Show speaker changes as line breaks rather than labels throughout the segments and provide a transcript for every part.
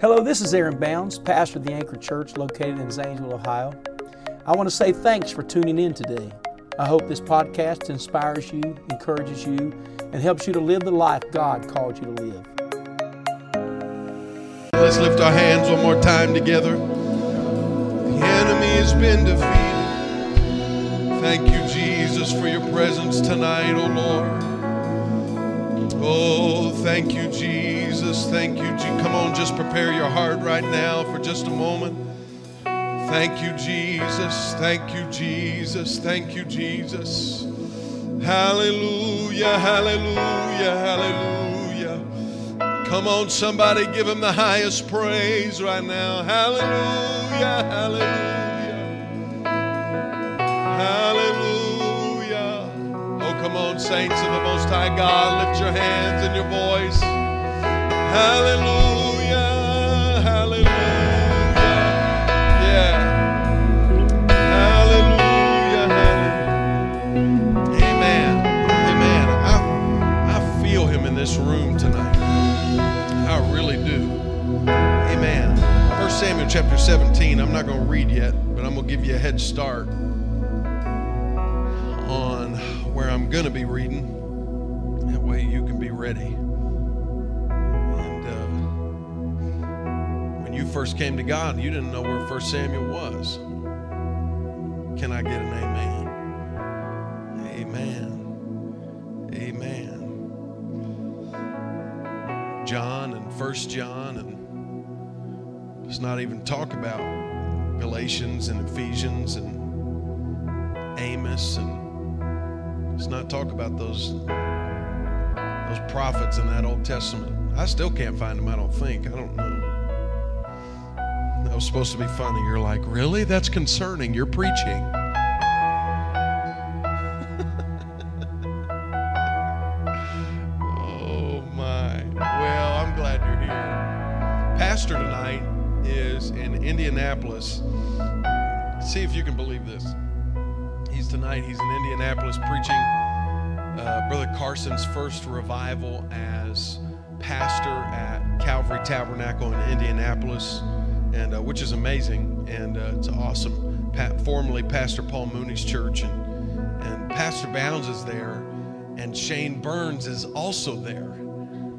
Hello, this is Aaron Bounds, pastor of the Anchor Church located in Zanesville, Ohio. I want to say thanks for tuning in today. I hope this podcast inspires you, encourages you, and helps you to live the life God called you to live.
Let's lift our hands one more time together. The enemy has been defeated. Thank you, Jesus, for your presence tonight, oh Lord. Oh, thank you, Jesus. Thank you, Jesus. Come on, just prepare your heart right now for just a moment. Thank you, Jesus. Thank you, Jesus. Thank you, Jesus. Hallelujah, hallelujah, hallelujah. Come on, somebody give him the highest praise right now. Hallelujah, hallelujah. Hallelujah. Saints of the Most High God, lift your hands and your voice. Hallelujah, hallelujah. Yeah. Hallelujah, hallelujah. Amen. Amen. I, I feel him in this room tonight. I really do. Amen. 1 Samuel chapter 17. I'm not going to read yet, but I'm going to give you a head start on where I'm going to be reading. That way you can be ready. And uh, when you first came to God, you didn't know where 1 Samuel was. Can I get an amen? Amen. Amen. John and First John and let's not even talk about Galatians and Ephesians and Amos and let's not talk about those those prophets in that Old Testament. I still can't find them, I don't think. I don't know. That was supposed to be funny. You're like, really? That's concerning. You're preaching. oh my. Well, I'm glad you're here. Pastor tonight is in Indianapolis. See if you can believe tonight, he's in Indianapolis preaching uh, Brother Carson's first revival as pastor at Calvary Tabernacle in Indianapolis, and uh, which is amazing, and uh, it's awesome. Pa- formerly Pastor Paul Mooney's church, and, and Pastor Bounds is there, and Shane Burns is also there,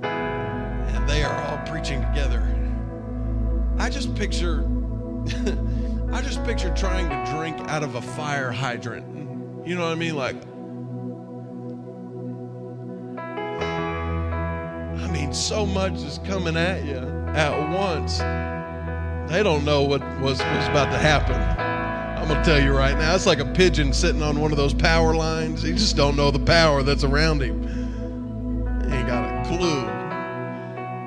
and they are all preaching together. I just picture, I just picture trying to drink out of a fire hydrant. You know what I mean? Like, I mean, so much is coming at you at once. They don't know what was, was about to happen. I'm to tell you right now, it's like a pigeon sitting on one of those power lines. He just don't know the power that's around him. He ain't got a clue.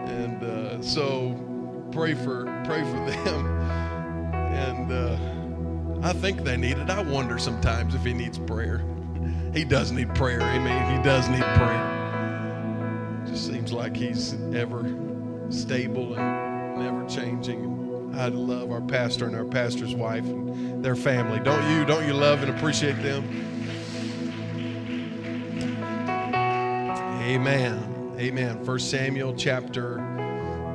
And uh, so pray for pray for them. And uh, I think they need it. I wonder sometimes if he needs prayer. He does need prayer. Amen. He does need prayer. Just seems like he's ever stable and never changing. I love our pastor and our pastor's wife and their family. Don't you? Don't you love and appreciate them? Amen. Amen. First Samuel chapter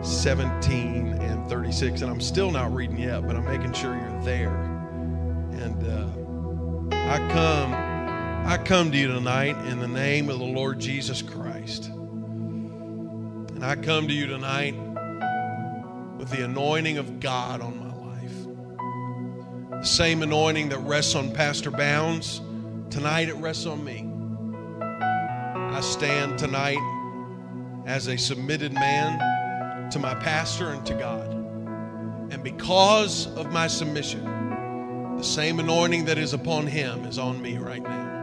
17 and 36. And I'm still not reading yet, but I'm making sure you're there. And uh, I come, I come to you tonight in the name of the Lord Jesus Christ. And I come to you tonight with the anointing of God on my life. The same anointing that rests on Pastor Bounds, tonight it rests on me. I stand tonight as a submitted man to my pastor and to God. And because of my submission, the same anointing that is upon him is on me right now.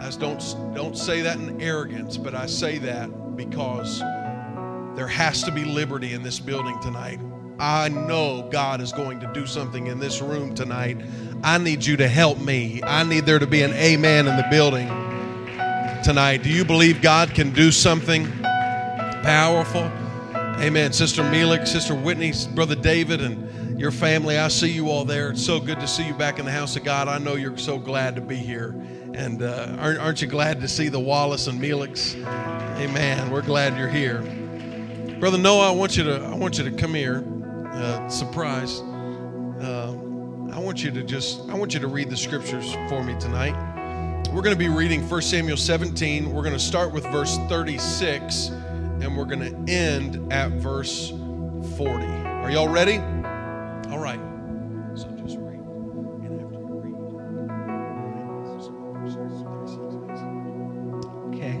I don't, don't say that in arrogance, but I say that because there has to be liberty in this building tonight. I know God is going to do something in this room tonight. I need you to help me. I need there to be an amen in the building tonight. Do you believe God can do something powerful? Amen. Sister Melik, Sister Whitney, Brother David, and your family, I see you all there. It's so good to see you back in the house of God. I know you're so glad to be here. And uh, aren't, aren't you glad to see the Wallace and Melix? Amen. We're glad you're here. Brother Noah, I want you to I want you to come here. Uh, surprise. Uh, I want you to just I want you to read the scriptures for me tonight. We're going to be reading 1 Samuel 17. We're going to start with verse 36 and we're going to end at verse 40. Are y'all ready? All right. So just read. And after you read,
Okay.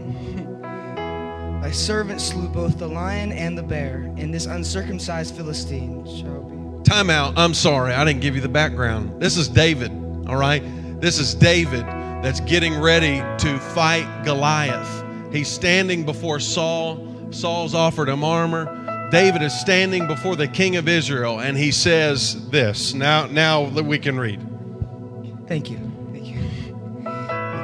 Thy servant slew both the lion and the bear, and this uncircumcised Philistine shall be.
Time out. I'm sorry. I didn't give you the background. This is David, all right? This is David that's getting ready to fight Goliath. He's standing before Saul. Saul's offered him armor. David is standing before the king of Israel and he says this. Now now that we can read.
Thank you. Thank you.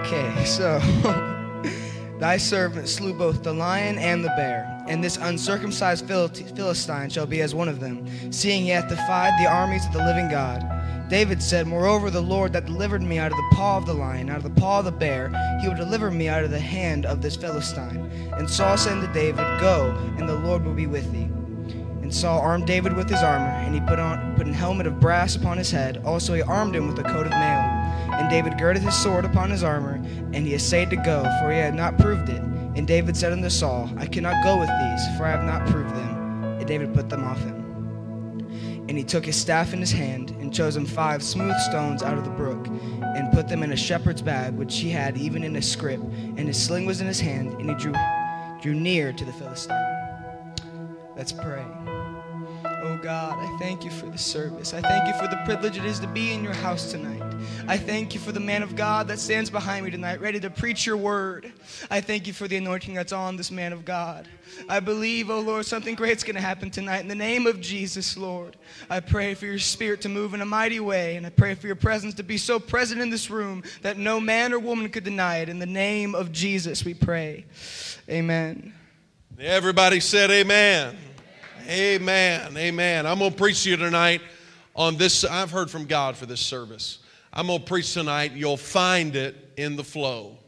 Okay, so thy servant slew both the lion and the bear, and this uncircumcised Philistine shall be as one of them, seeing he hath defied the armies of the living God. David said, Moreover, the Lord that delivered me out of the paw of the lion, out of the paw of the bear, he will deliver me out of the hand of this Philistine. And Saul said unto David, Go, and the Lord will be with thee. And Saul armed David with his armor, and he put on put an helmet of brass upon his head. Also he armed him with a coat of mail. And David girded his sword upon his armor, and he essayed to go, for he had not proved it. And David said unto Saul, I cannot go with these, for I have not proved them. And David put them off him. And he took his staff in his hand, and chose him five smooth stones out of the brook, and put them in a shepherd's bag which he had even in a scrip, and his sling was in his hand, and he drew drew near to the Philistine. Let's pray. God, I thank you for the service. I thank you for the privilege it is to be in your house tonight. I thank you for the man of God that stands behind me tonight, ready to preach your word. I thank you for the anointing that's on this man of God. I believe, oh Lord, something great's going to happen tonight. In the name of Jesus, Lord, I pray for your spirit to move in a mighty way, and I pray for your presence to be so present in this room that no man or woman could deny it. In the name of Jesus, we pray. Amen.
Everybody said amen. Amen. Amen. I'm going to preach to you tonight on this. I've heard from God for this service. I'm going to preach tonight. You'll find it in the flow.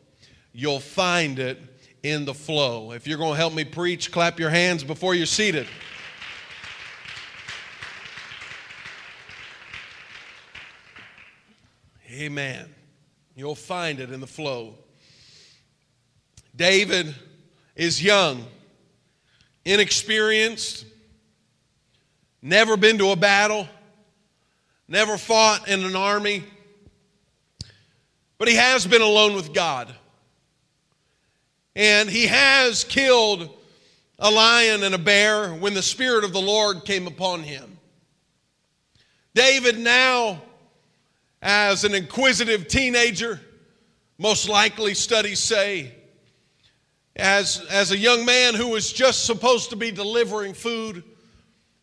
You'll find it in the flow. If you're going to help me preach, clap your hands before you're seated. Amen. You'll find it in the flow. David is young, inexperienced, never been to a battle, never fought in an army, but he has been alone with God. And he has killed a lion and a bear when the Spirit of the Lord came upon him. David, now, as an inquisitive teenager, most likely studies say, as, as a young man who was just supposed to be delivering food,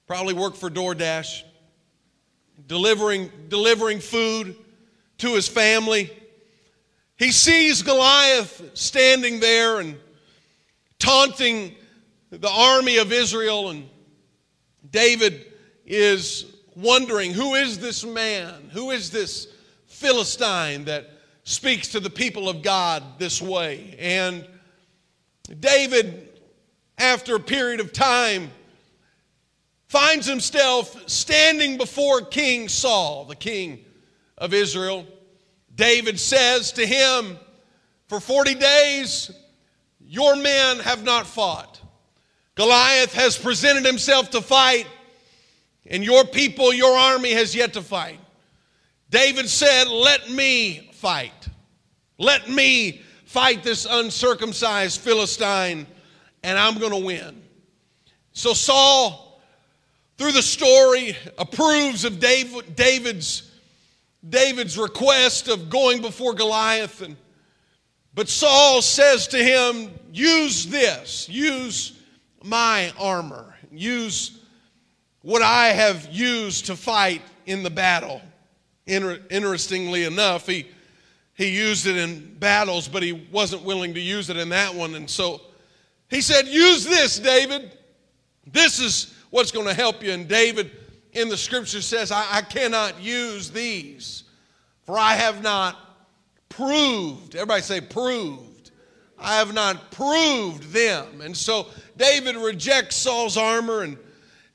probably worked for DoorDash, delivering, delivering food to his family. He sees Goliath standing there and taunting the army of Israel, and David is wondering who is this man? Who is this Philistine that speaks to the people of God this way? And David, after a period of time, finds himself standing before King Saul, the king of Israel. David says to him, For 40 days, your men have not fought. Goliath has presented himself to fight, and your people, your army has yet to fight. David said, Let me fight. Let me fight this uncircumcised Philistine, and I'm going to win. So Saul, through the story, approves of David, David's, David's request of going before Goliath. And, but Saul says to him, Use this, use my armor, use what I have used to fight in the battle. Inter- interestingly enough, he he used it in battles, but he wasn't willing to use it in that one. And so he said, Use this, David. This is what's going to help you. And David in the scripture says, I, I cannot use these, for I have not proved. Everybody say, proved. I have not proved them. And so David rejects Saul's armor and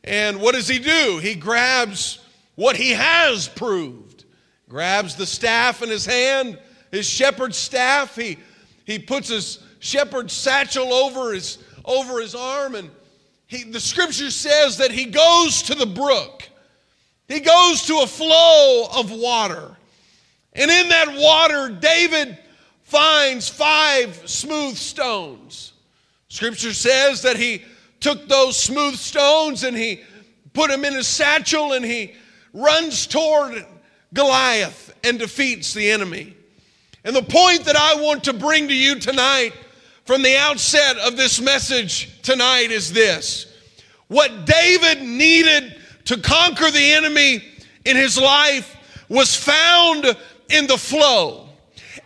and what does he do? He grabs what he has proved. Grabs the staff in his hand, his shepherd's staff. He he puts his shepherd's satchel over his over his arm and he, the scripture says that he goes to the brook. He goes to a flow of water. And in that water, David finds five smooth stones. Scripture says that he took those smooth stones and he put them in his satchel and he runs toward Goliath and defeats the enemy. And the point that I want to bring to you tonight from the outset of this message tonight is this. What David needed to conquer the enemy in his life was found in the flow.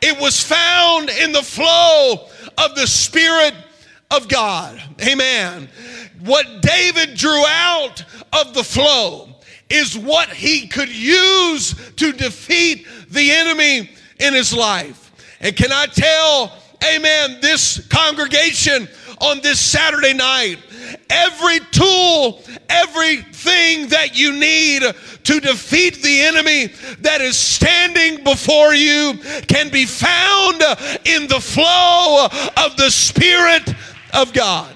It was found in the flow of the Spirit of God. Amen. What David drew out of the flow is what he could use to defeat the enemy in his life. And can I tell, amen, this congregation on this Saturday night, every tool, everything that you need to defeat the enemy that is standing before you can be found in the flow of the Spirit of God.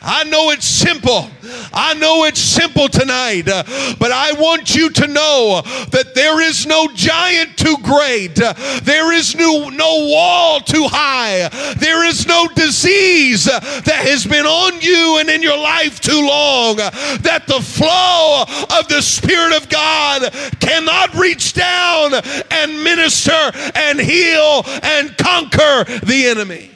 I know it's simple. I know it's simple tonight, uh, but I want you to know that there is no giant too great. Uh, there is no, no wall too high. There is no disease uh, that has been on you and in your life too long. that the flow of the Spirit of God cannot reach down and minister and heal and conquer the enemy.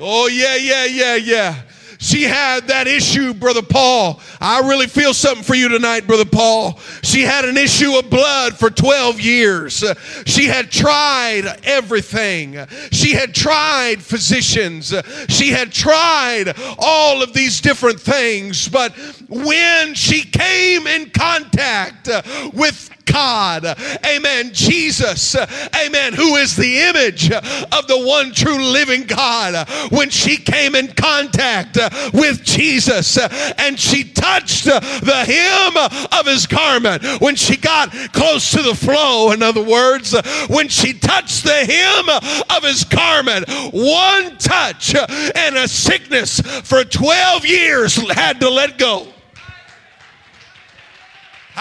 Oh, yeah, yeah, yeah, yeah. She had that issue, Brother Paul. I really feel something for you tonight, Brother Paul. She had an issue of blood for 12 years. She had tried everything. She had tried physicians. She had tried all of these different things. But when she came in contact with God. Amen. Jesus, amen, who is the image of the one true living God. When she came in contact with Jesus and she touched the hem of his garment, when she got close to the flow, in other words, when she touched the hem of his garment, one touch and a sickness for 12 years had to let go.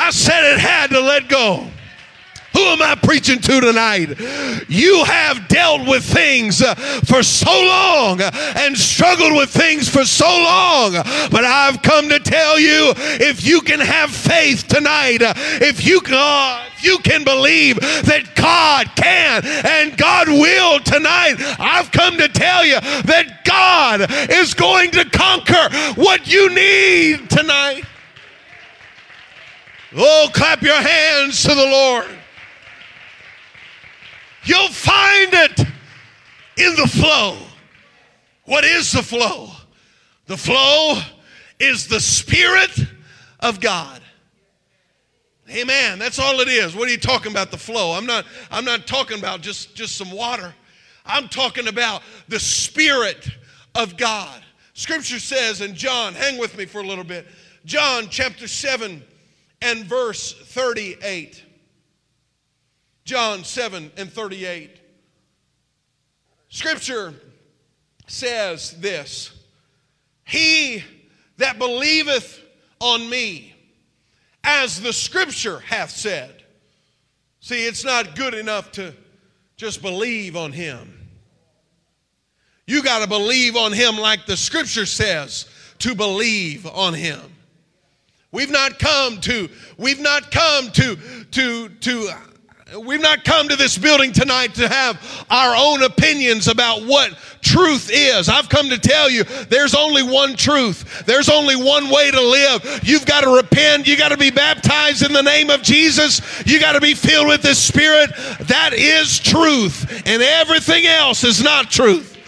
I said it had to let go. Who am I preaching to tonight? You have dealt with things uh, for so long uh, and struggled with things for so long. But I've come to tell you if you can have faith tonight, uh, if you can. If you can believe that God can and God will tonight, I've come to tell you that God is going to conquer what you need tonight. Oh, clap your hands to the Lord. You'll find it in the flow. What is the flow? The flow is the Spirit of God. Amen. That's all it is. What are you talking about? The flow. I'm not, I'm not talking about just, just some water. I'm talking about the Spirit of God. Scripture says in John, hang with me for a little bit. John chapter 7 and verse 38. John 7 and 38. Scripture says this He that believeth on me, as the scripture hath said. See, it's not good enough to just believe on him. You got to believe on him like the scripture says to believe on him. We've not come to, we've not come to, to, to, we've not come to this building tonight to have our own opinions about what truth is. I've come to tell you there's only one truth. There's only one way to live. You've got to repent. You got to be baptized in the name of Jesus. You got to be filled with the Spirit. That is truth. And everything else is not truth.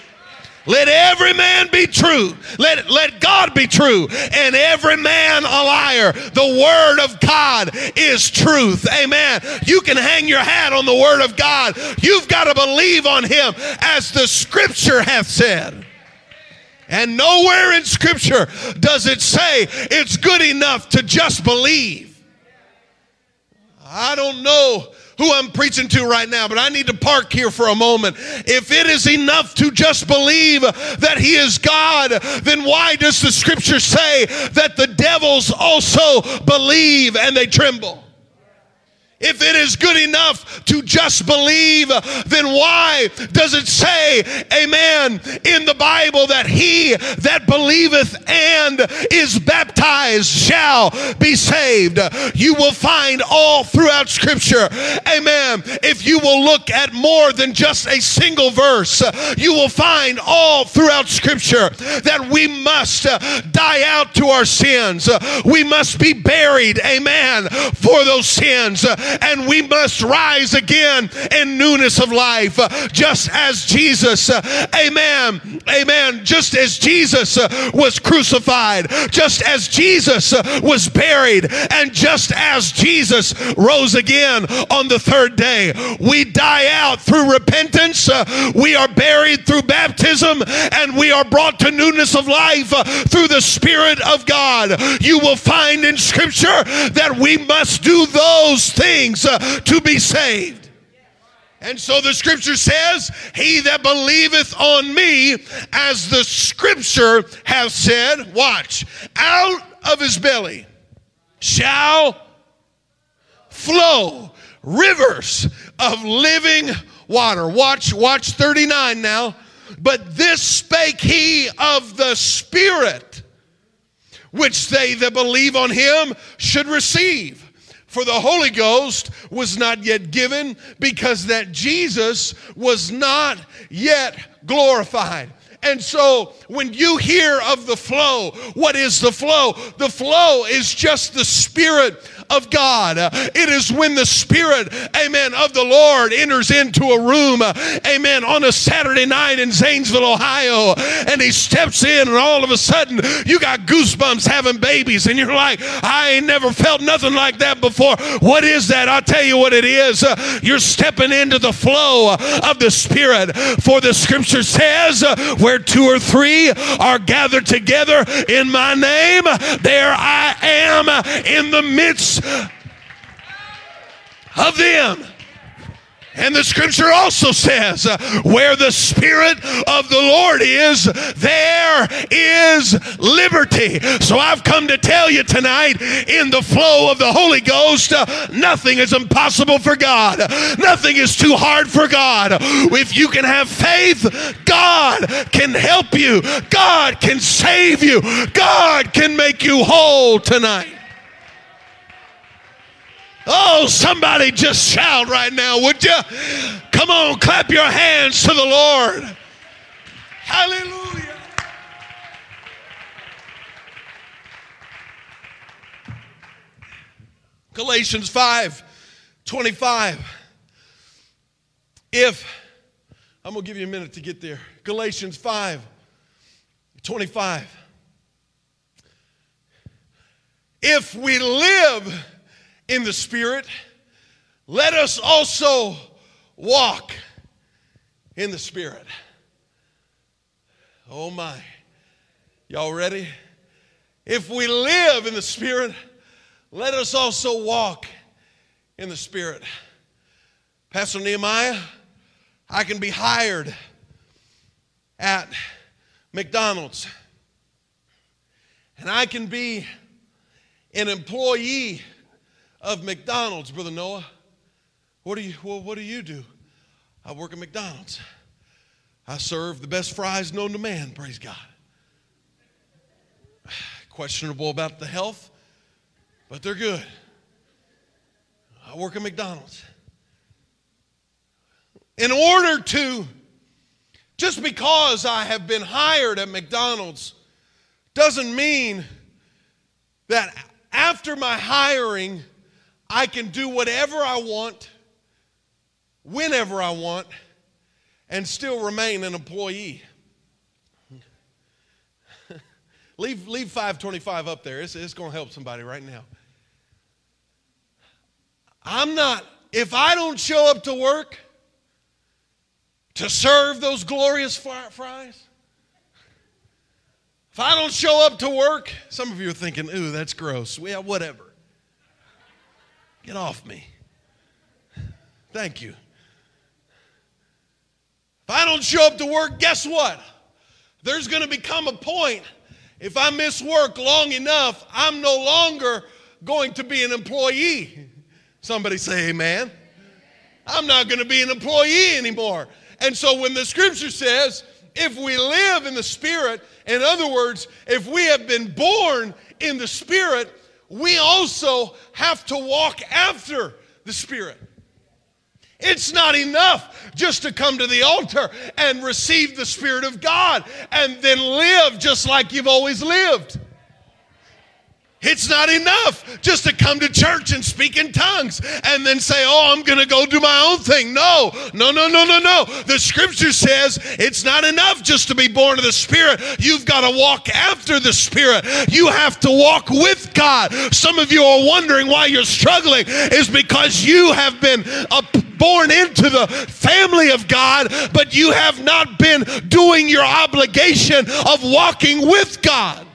Let every man be true. Let, let God be true. And every man a liar. The word of God is truth. Amen. You can hang your hat on the word of God. You've got to believe on him as the scripture hath said. And nowhere in scripture does it say it's good enough to just believe. I don't know who I'm preaching to right now, but I need to park here for a moment. If it is enough to just believe that He is God, then why does the scripture say that the devils also believe and they tremble? If it is good enough to just believe, then why does it say, amen, in the Bible that he that believeth and is baptized shall be saved? You will find all throughout Scripture, amen. If you will look at more than just a single verse, you will find all throughout Scripture that we must uh, die out to our sins. We must be buried, amen, for those sins and we must rise again in newness of life, uh, just as Jesus, uh, amen, amen, just as Jesus uh, was crucified, just as Jesus was buried, and just as Jesus rose again on the third day. We die out through repentance, we are buried through baptism, and we are brought to newness of life through the Spirit of God. You will find in Scripture that we must do those things Uh, to be saved. And so the scripture says, He that believeth on me, as the scripture hath said, watch, out of his belly shall flow rivers of living water. Watch, watch 39 now. But this spake he of the Spirit, which they that believe on him should receive. For the Holy Ghost was not yet given because that Jesus was not yet glorified. And so when you hear of the flow, what is the flow? The flow is just the Spirit of God. It is when the Spirit, amen, of the Lord enters into a room, amen, on a Saturday night in Zanesville, Ohio, and he steps in, and all of a sudden you got goosebumps having babies, and you're like, I ain't never felt nothing like that before. What is that? I'll tell you what it is. You're stepping into the flow of the Spirit. For the scripture says, where two or three are gathered together in my name, there I am in the midst of them. And the scripture also says, uh, where the Spirit of the Lord is, there is liberty. So I've come to tell you tonight, in the flow of the Holy Ghost, uh, nothing is impossible for God. Nothing is too hard for God. If you can have faith, God can help you. God can save you. God can make you whole tonight. Oh, somebody just shout right now, would you? Come on, clap your hands to the Lord. Hallelujah. Galatians 5 25. If, I'm going to give you a minute to get there. Galatians 5 25. If we live in the Spirit, let us also walk in the Spirit. Oh my. Y'all ready? If we live in the Spirit, let us also walk in the Spirit. Pastor Nehemiah, I can be hired at McDonald's and I can be an employee of McDonald's, Brother Noah. What do you, well, what do, you do? I work at McDonald's. I serve the best fries known to man, praise God. Questionable about the health, but they're good. I work at McDonald's. In order to, just because I have been hired at McDonald's, doesn't mean that after my hiring, I can do whatever I want, whenever I want, and still remain an employee. Leave, leave 525 up there. It's, it's going to help somebody right now. I'm not, if I don't show up to work to serve those glorious fries, if I don't show up to work, some of you are thinking, ooh, that's gross. Yeah, whatever. Get off me. Thank you. If I don't show up to work, guess what? There's going to become a point. If I miss work long enough, I'm no longer going to be an employee. Somebody say amen. I'm not going to be an employee anymore. And so when the scripture says, if we live in the Spirit, in other words, if we have been born in the Spirit, we also have to walk after the Spirit. It's not enough just to come to the altar and receive the Spirit of God and then live just like you've always lived. It's not enough just to come to church and speak in tongues and then say, Oh, I'm going to go do my own thing. No, no, no, no, no, no. The scripture says it's not enough just to be born of the Spirit. You've got to walk after the Spirit. You have to walk with God. Some of you are wondering why you're struggling, is because you have been born into the family of God, but you have not been doing your obligation of walking with God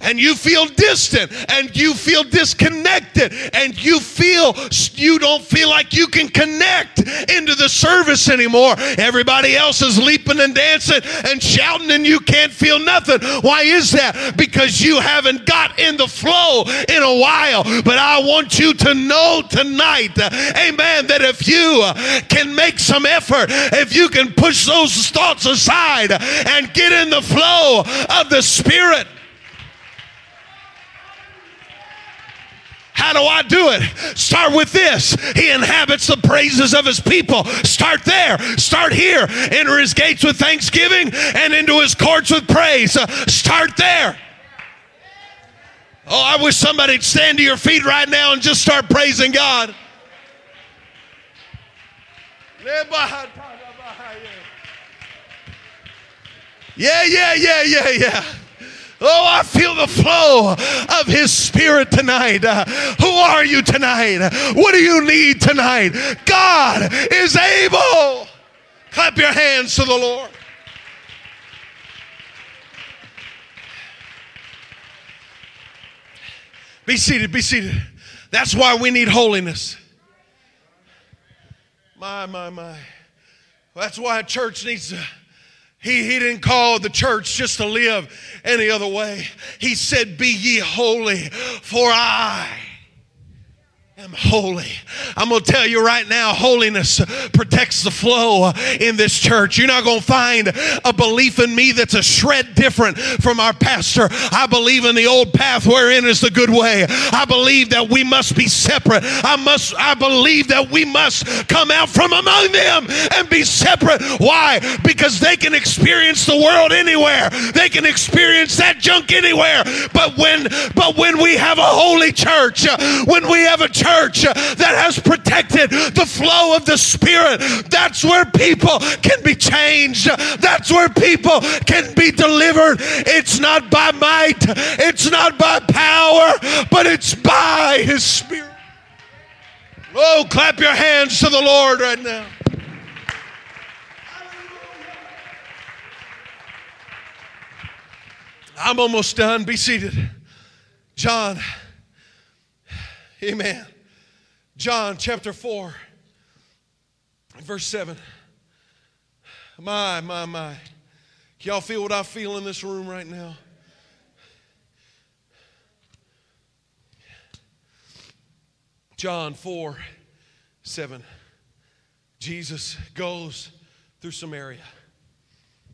and you feel distant and you feel disconnected and you feel you don't feel like you can connect into the service anymore. Everybody else is leaping and dancing and shouting and you can't feel nothing. Why is that? Because you haven't got in the flow in a while. But I want you to know tonight, amen, that if you can make some effort, if you can push those thoughts aside and get in the flow of the Spirit, How do I do it? Start with this. He inhabits the praises of his people. Start there. Start here. Enter his gates with thanksgiving and into his courts with praise. Uh, start there. Oh, I wish somebody'd stand to your feet right now and just start praising God. Yeah, yeah, yeah, yeah, yeah. Oh, I feel the flow of His Spirit tonight. Uh, who are you tonight? What do you need tonight? God is able. Clap your hands to the Lord. Be seated, be seated. That's why we need holiness. My, my, my. That's why a church needs to he, he didn't call the church just to live any other way. He said, Be ye holy, for I am holy. I'm going to tell you right now, holiness protects the flow in this church. You're not going to find a belief in me that's a shred different from our pastor. I believe in the old path wherein is the good way. I believe that we must be separate. I must I believe that we must come out from among them and be separate. Why? Because they can experience the world anywhere. They can experience that junk anywhere. But when but when we have a holy church, when we have a church church that has protected the flow of the Spirit. That's where people can be changed. That's where people can be delivered. It's not by might, it's not by power, but it's by His Spirit. Oh, clap your hands to the Lord right now. I'm almost done. Be seated. John. Amen. John chapter 4, verse 7. My, my, my. Can y'all feel what I feel in this room right now? John 4, 7. Jesus goes through Samaria.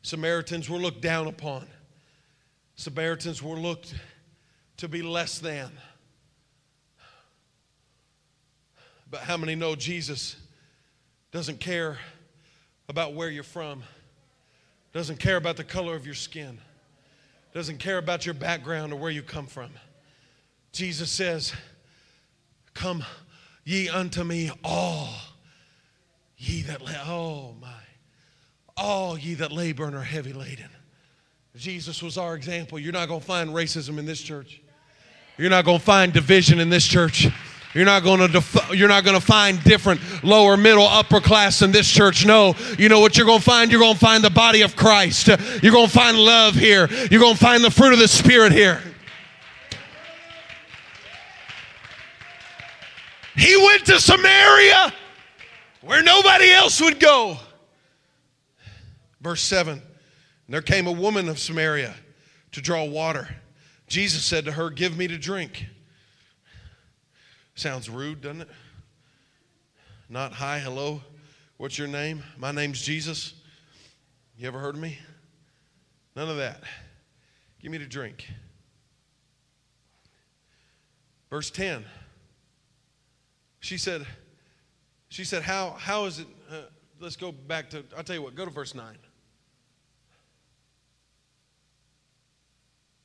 Samaritans were looked down upon. Samaritans were looked to be less than. But how many know Jesus doesn't care about where you're from, doesn't care about the color of your skin, doesn't care about your background or where you come from? Jesus says, Come ye unto me all ye that la- oh my all ye that labor and are heavy laden Jesus was our example. You're not going to find racism in this church. You're not going to find division in this church. You're not going to def- you're not going to find different lower, middle, upper class in this church. No, you know what you're going to find? You're going to find the body of Christ. You're going to find love here. You're going to find the fruit of the spirit here. He went to Samaria where nobody else would go. Verse 7 There came a woman of Samaria to draw water. Jesus said to her, Give me to drink. Sounds rude, doesn't it? Not hi, hello. What's your name? My name's Jesus. You ever heard of me? None of that. Give me to drink. Verse 10. She said, she said, how, how is it? Uh, let's go back to, I'll tell you what, go to verse 9.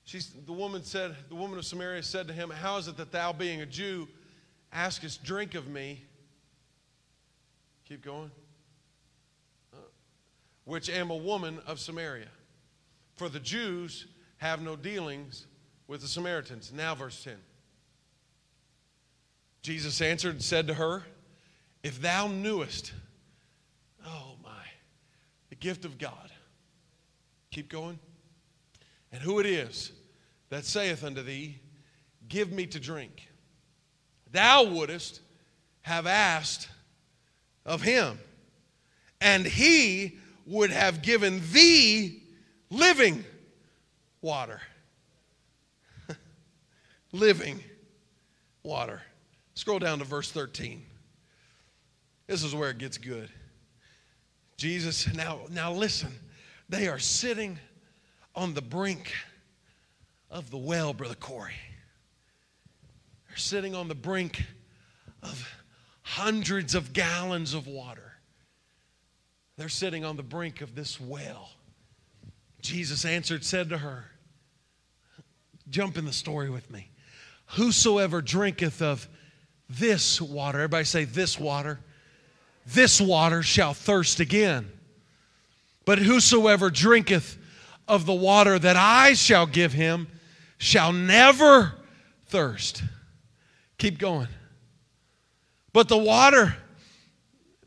She's, the woman said, the woman of Samaria said to him, How is it that thou, being a Jew, askest drink of me? Keep going. Uh, which am a woman of Samaria. For the Jews have no dealings with the Samaritans. Now, verse 10. Jesus answered and said to her, If thou knewest, oh my, the gift of God. Keep going. And who it is that saith unto thee, Give me to drink. Thou wouldest have asked of him, and he would have given thee living water. living water. Scroll down to verse 13. This is where it gets good. Jesus, now, now listen, they are sitting on the brink of the well, Brother Corey. They're sitting on the brink of hundreds of gallons of water. They're sitting on the brink of this well. Jesus answered, said to her, Jump in the story with me. Whosoever drinketh of this water, everybody say, this water, this water shall thirst again. But whosoever drinketh of the water that I shall give him shall never thirst. Keep going. But the water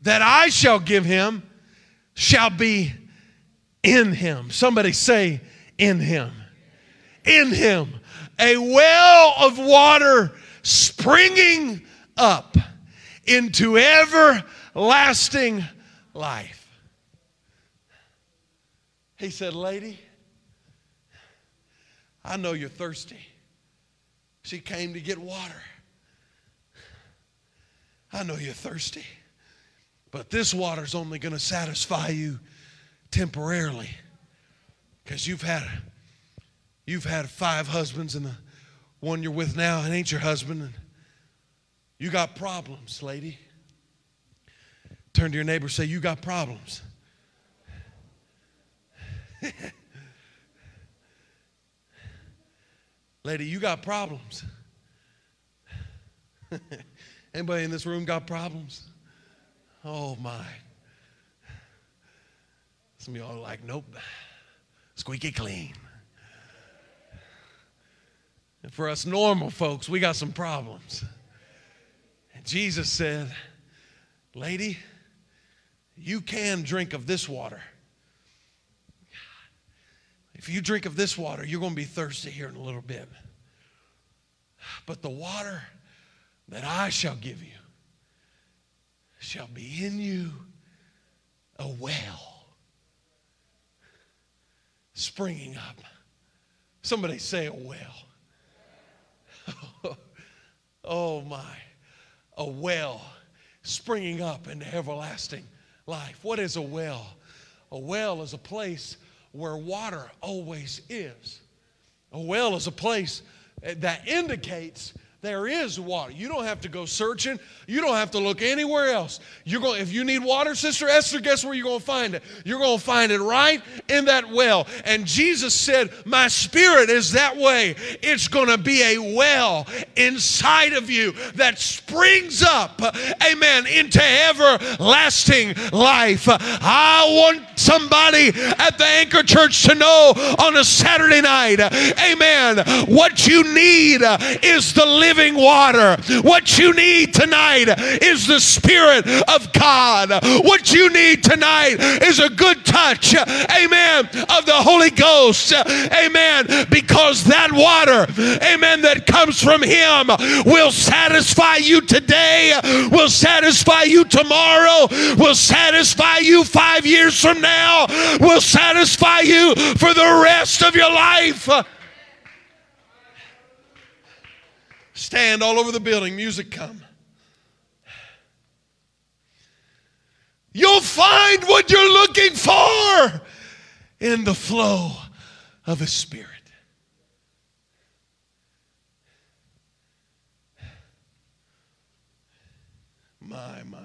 that I shall give him shall be in him. Somebody say, in him. In him. A well of water springing up into everlasting life. He said, Lady, I know you're thirsty. She came to get water. I know you're thirsty, but this water's only going to satisfy you temporarily because you've had you've had five husbands and the one you're with now it ain't your husband and you got problems, lady. Turn to your neighbor say, You got problems. lady, you got problems. Anybody in this room got problems? Oh my. Some of y'all are like, nope, squeaky clean. And for us normal folks, we got some problems. Jesus said, Lady, you can drink of this water. If you drink of this water, you're going to be thirsty here in a little bit. But the water that I shall give you shall be in you a well springing up. Somebody say a well. oh my a well springing up into everlasting life. What is a well? A well is a place where water always is. A well is a place that indicates There is water. You don't have to go searching. You don't have to look anywhere else. You're going if you need water, Sister Esther, guess where you're going to find it? You're going to find it right in that well. And Jesus said, "My spirit is that way. It's going to be a well inside of you that springs up, amen, into everlasting life." I want somebody at the Anchor Church to know on a Saturday night, amen, what you need is the living living water. What you need tonight is the Spirit of God. What you need tonight is a good touch, amen, of the Holy Ghost, amen, because that water, amen, that comes from Him will satisfy you today, will satisfy you tomorrow, will satisfy you five years from now, will satisfy you for the rest of your life. Stand all over the building. Music come. You'll find what you're looking for in the flow of His Spirit. My, my.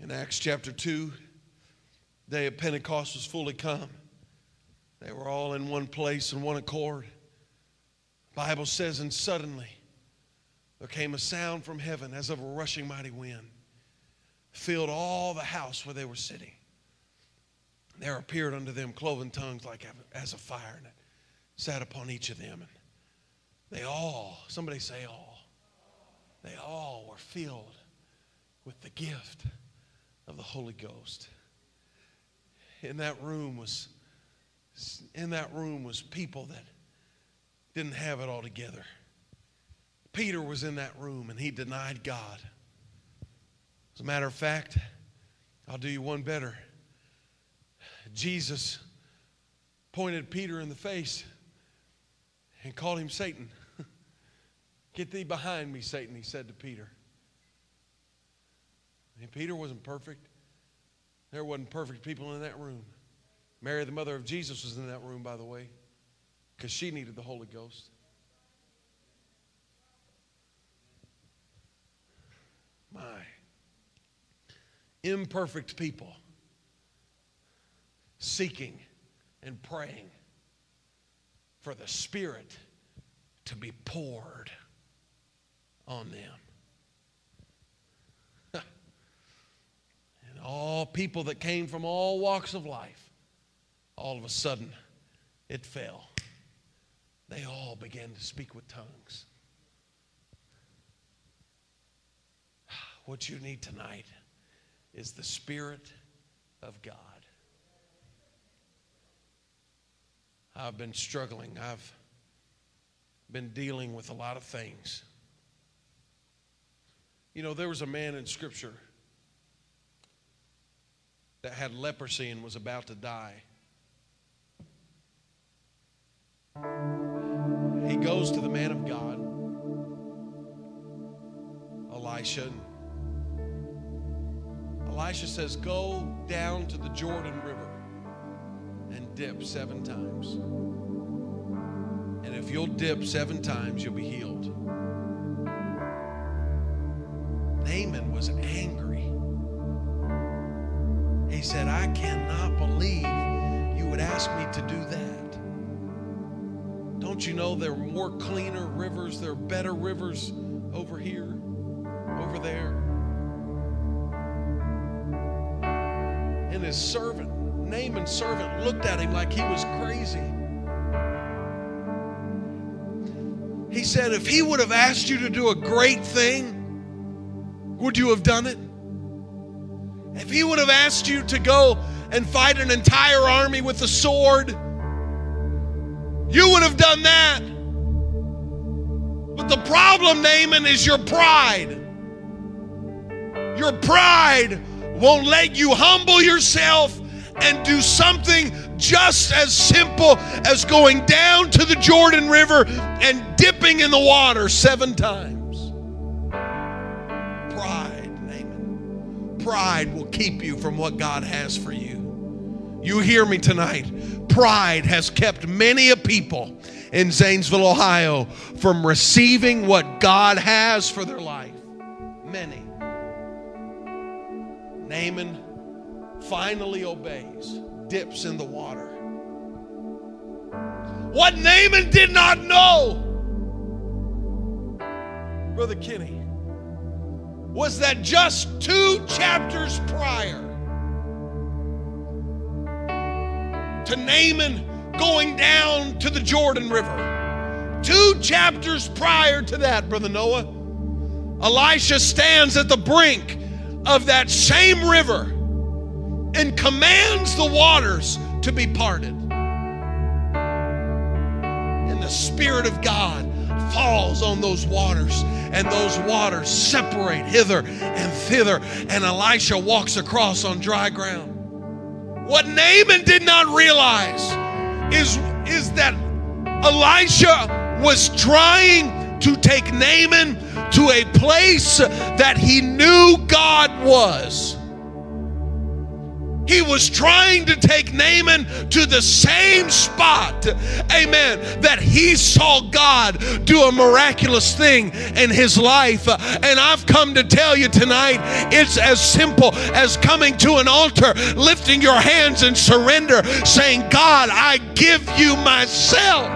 In Acts chapter 2, day of Pentecost was fully come. They were all in one place in one accord. Bible says, and suddenly there came a sound from heaven as of a rushing mighty wind, filled all the house where they were sitting. There appeared unto them cloven tongues like as a fire, and it sat upon each of them. And they all, somebody say all, they all were filled with the gift of the Holy Ghost. In that room was in that room was people that didn't have it all together. Peter was in that room and he denied God. As a matter of fact, I'll do you one better. Jesus pointed Peter in the face and called him Satan. Get thee behind me, Satan, he said to Peter. And Peter wasn't perfect. There wasn't perfect people in that room. Mary, the mother of Jesus, was in that room, by the way because she needed the Holy Ghost. My imperfect people seeking and praying for the Spirit to be poured on them. and all people that came from all walks of life, all of a sudden, it fell they all began to speak with tongues. What you need tonight is the Spirit of God. I've been struggling. I've been dealing with a lot of things. You know, there was a man in Scripture that had leprosy and was about to die. He goes to the man of God, Elisha. Elisha says, Go down to the Jordan River and dip seven times. And if you'll dip seven times, you'll be healed. Naaman was angry. He said, I cannot believe you would ask me to do that. Don't you know there are more cleaner rivers, there are better rivers over here, over there? And his servant, Naaman's servant, looked at him like he was crazy. He said, If he would have asked you to do a great thing, would you have done it? If he would have asked you to go and fight an entire army with a sword, you would have done that. But the problem, Naaman, is your pride. Your pride won't let you humble yourself and do something just as simple as going down to the Jordan River and dipping in the water seven times. Pride, Naaman. Pride will keep you from what God has for you. You hear me tonight. Pride has kept many a people in Zanesville, Ohio from receiving what God has for their life. Many. Naaman finally obeys, dips in the water. What Naaman did not know, Brother Kenny, was that just two chapters prior to Naaman going down to the Jordan River, two chapters prior to that, Brother Noah, Elisha stands at the brink of that same river and commands the waters to be parted. And the Spirit of God falls on those waters, and those waters separate hither and thither, and Elisha walks across on dry ground. What Naaman did not realize is, is that Elisha was trying to take Naaman to a place that he knew God was. He was trying to take Naaman to the same spot, amen, that he saw God do a miraculous thing in his life. And I've come to tell you tonight it's as simple as coming to an altar, lifting your hands in surrender, saying, God, I give you myself.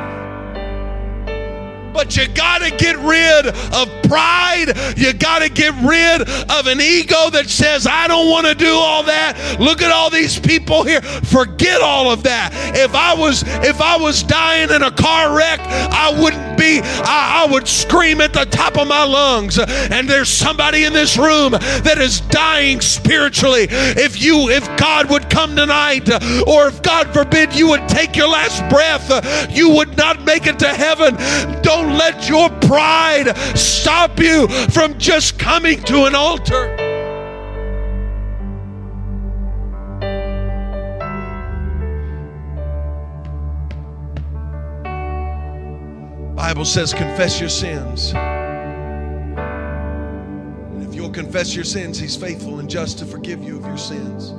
But you got to get rid of pride. You got to get rid of an ego that says, I don't want to do all that. Look at all these people here. Forget all of that. If I was if I was dying in a car wreck, I wouldn't be, I, I would scream at the top of my lungs. And there's somebody in this room that is dying spiritually. If you, if God would come tonight, or if God forbid you would take your last breath, you would not make it to heaven. Don't don't let your pride stop you from just coming to an altar. Bible says confess your sins. And if you'll confess your sins, he's faithful and just to forgive you of your sins.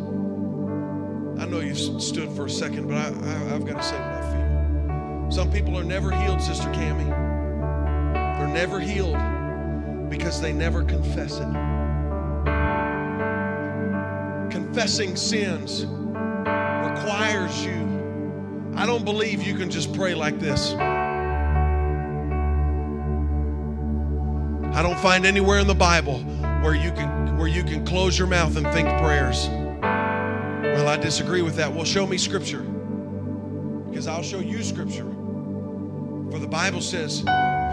I know you stood for a second, but I, have got to say what I feel. Some people are never healed, Sister Cami. They're never healed because they never confess it. Confessing sins requires you. I don't believe you can just pray like this. I don't find anywhere in the Bible where you can where you can close your mouth and think prayers. Well, I disagree with that. Well, show me scripture. Because I'll show you scripture. For the Bible says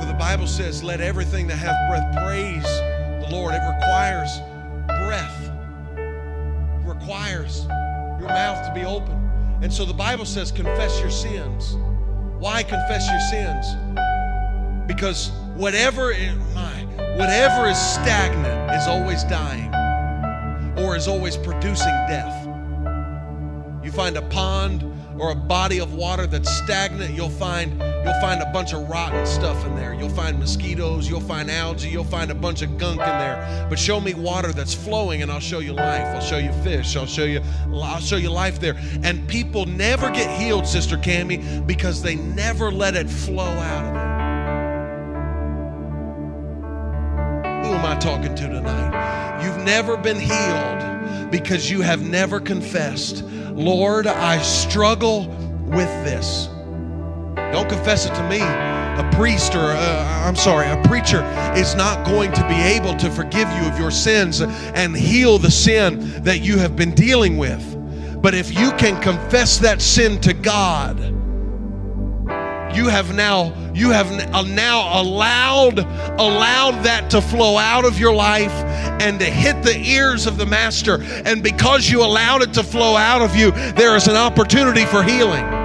the Bible says, Let everything that hath breath praise the Lord. It requires breath, it requires your mouth to be open. And so the Bible says, Confess your sins. Why confess your sins? Because whatever is, my, whatever is stagnant is always dying or is always producing death. You find a pond or a body of water that's stagnant, you'll find you'll find a bunch of rotten stuff in there. You'll find mosquitoes, you'll find algae, you'll find a bunch of gunk in there. But show me water that's flowing and I'll show you life. I'll show you fish. I'll show you I'll show you life there. And people never get healed, Sister Cami, because they never let it flow out of them. Who am I talking to tonight? You've never been healed because you have never confessed Lord, I struggle with this. Don't confess it to me. A priest or, I'm sorry, a preacher is not going to be able to forgive you of your sins and heal the sin that you have been dealing with. But if you can confess that sin to God, you have now you have uh, now allowed allowed that to flow out of your life and to hit the ears of the master and because you allowed it to flow out of you there is an opportunity for healing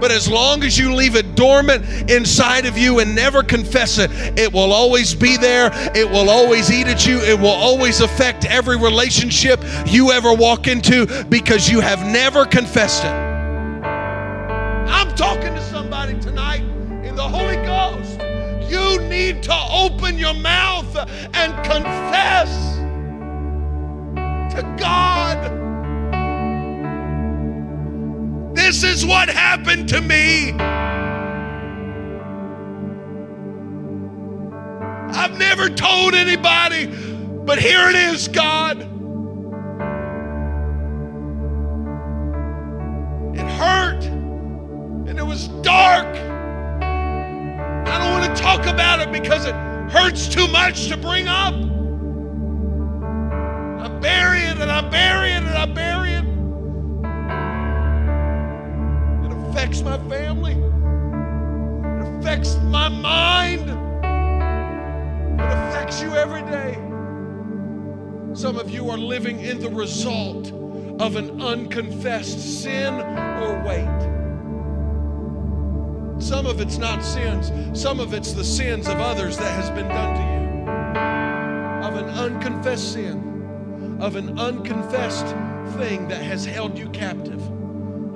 but as long as you leave it dormant inside of you and never confess it, it will always be there. It will always eat at you. It will always affect every relationship you ever walk into because you have never confessed it. I'm talking to somebody tonight in the Holy Ghost. You need to open your mouth and confess to God. This is what happened to me. I've never told anybody, but here it is, God. And it was dark. I don't want to talk about it because it hurts too much to bring up. I bury it and I bury it and I bury it. It affects my family. It affects my mind. It affects you every day. Some of you are living in the result of an unconfessed sin or weight. Some of it's not sins, some of it's the sins of others that has been done to you. Of an unconfessed sin, of an unconfessed thing that has held you captive.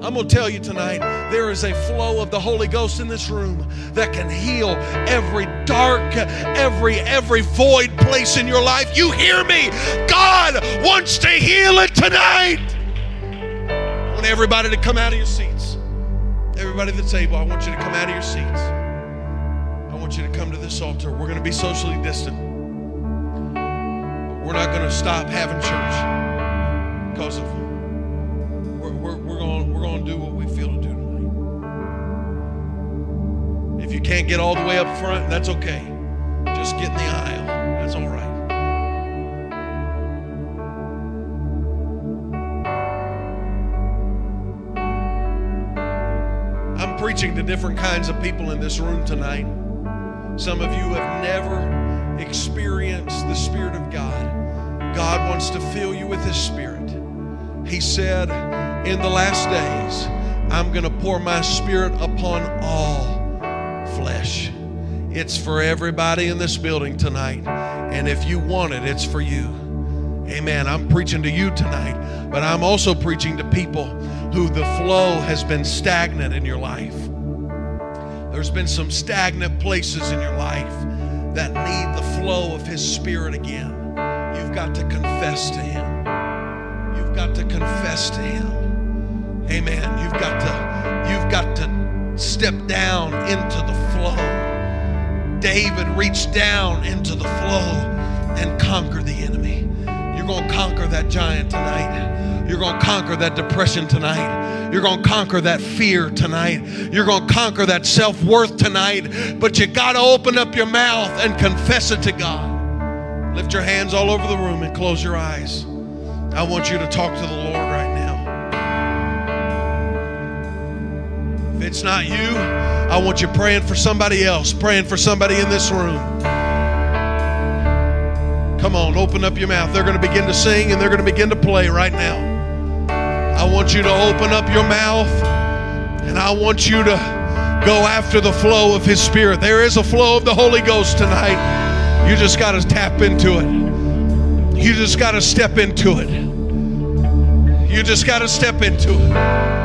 I'm going to tell you tonight there is a flow of the Holy Ghost in this room that can heal every dark, every every void place in your life. You hear me? God wants to heal it tonight. I want everybody to come out of your seats. Everybody at the table, I want you to come out of your seats. I want you to come to this altar. We're going to be socially distant. We're not going to stop having church because of we're, we're, we're going we're going to do what we feel to do tonight. If you can't get all the way up front, that's okay. Just get in the aisle. Preaching to different kinds of people in this room tonight. Some of you have never experienced the Spirit of God. God wants to fill you with His Spirit. He said, In the last days, I'm going to pour my Spirit upon all flesh. It's for everybody in this building tonight. And if you want it, it's for you. Amen. I'm preaching to you tonight, but I'm also preaching to people who the flow has been stagnant in your life. There's been some stagnant places in your life that need the flow of His Spirit again. You've got to confess to Him. You've got to confess to Him. Amen. You've got to, you've got to step down into the flow. David reached down into the flow and conquered the enemy. You're going to conquer that giant tonight. You're going to conquer that depression tonight. You're going to conquer that fear tonight. You're going to conquer that self worth tonight. But you got to open up your mouth and confess it to God. Lift your hands all over the room and close your eyes. I want you to talk to the Lord right now. If it's not you, I want you praying for somebody else, praying for somebody in this room. Come on, open up your mouth. They're going to begin to sing and they're going to begin to play right now. I want you to open up your mouth and I want you to go after the flow of His Spirit. There is a flow of the Holy Ghost tonight. You just got to tap into it. You just got to step into it. You just got to step into it.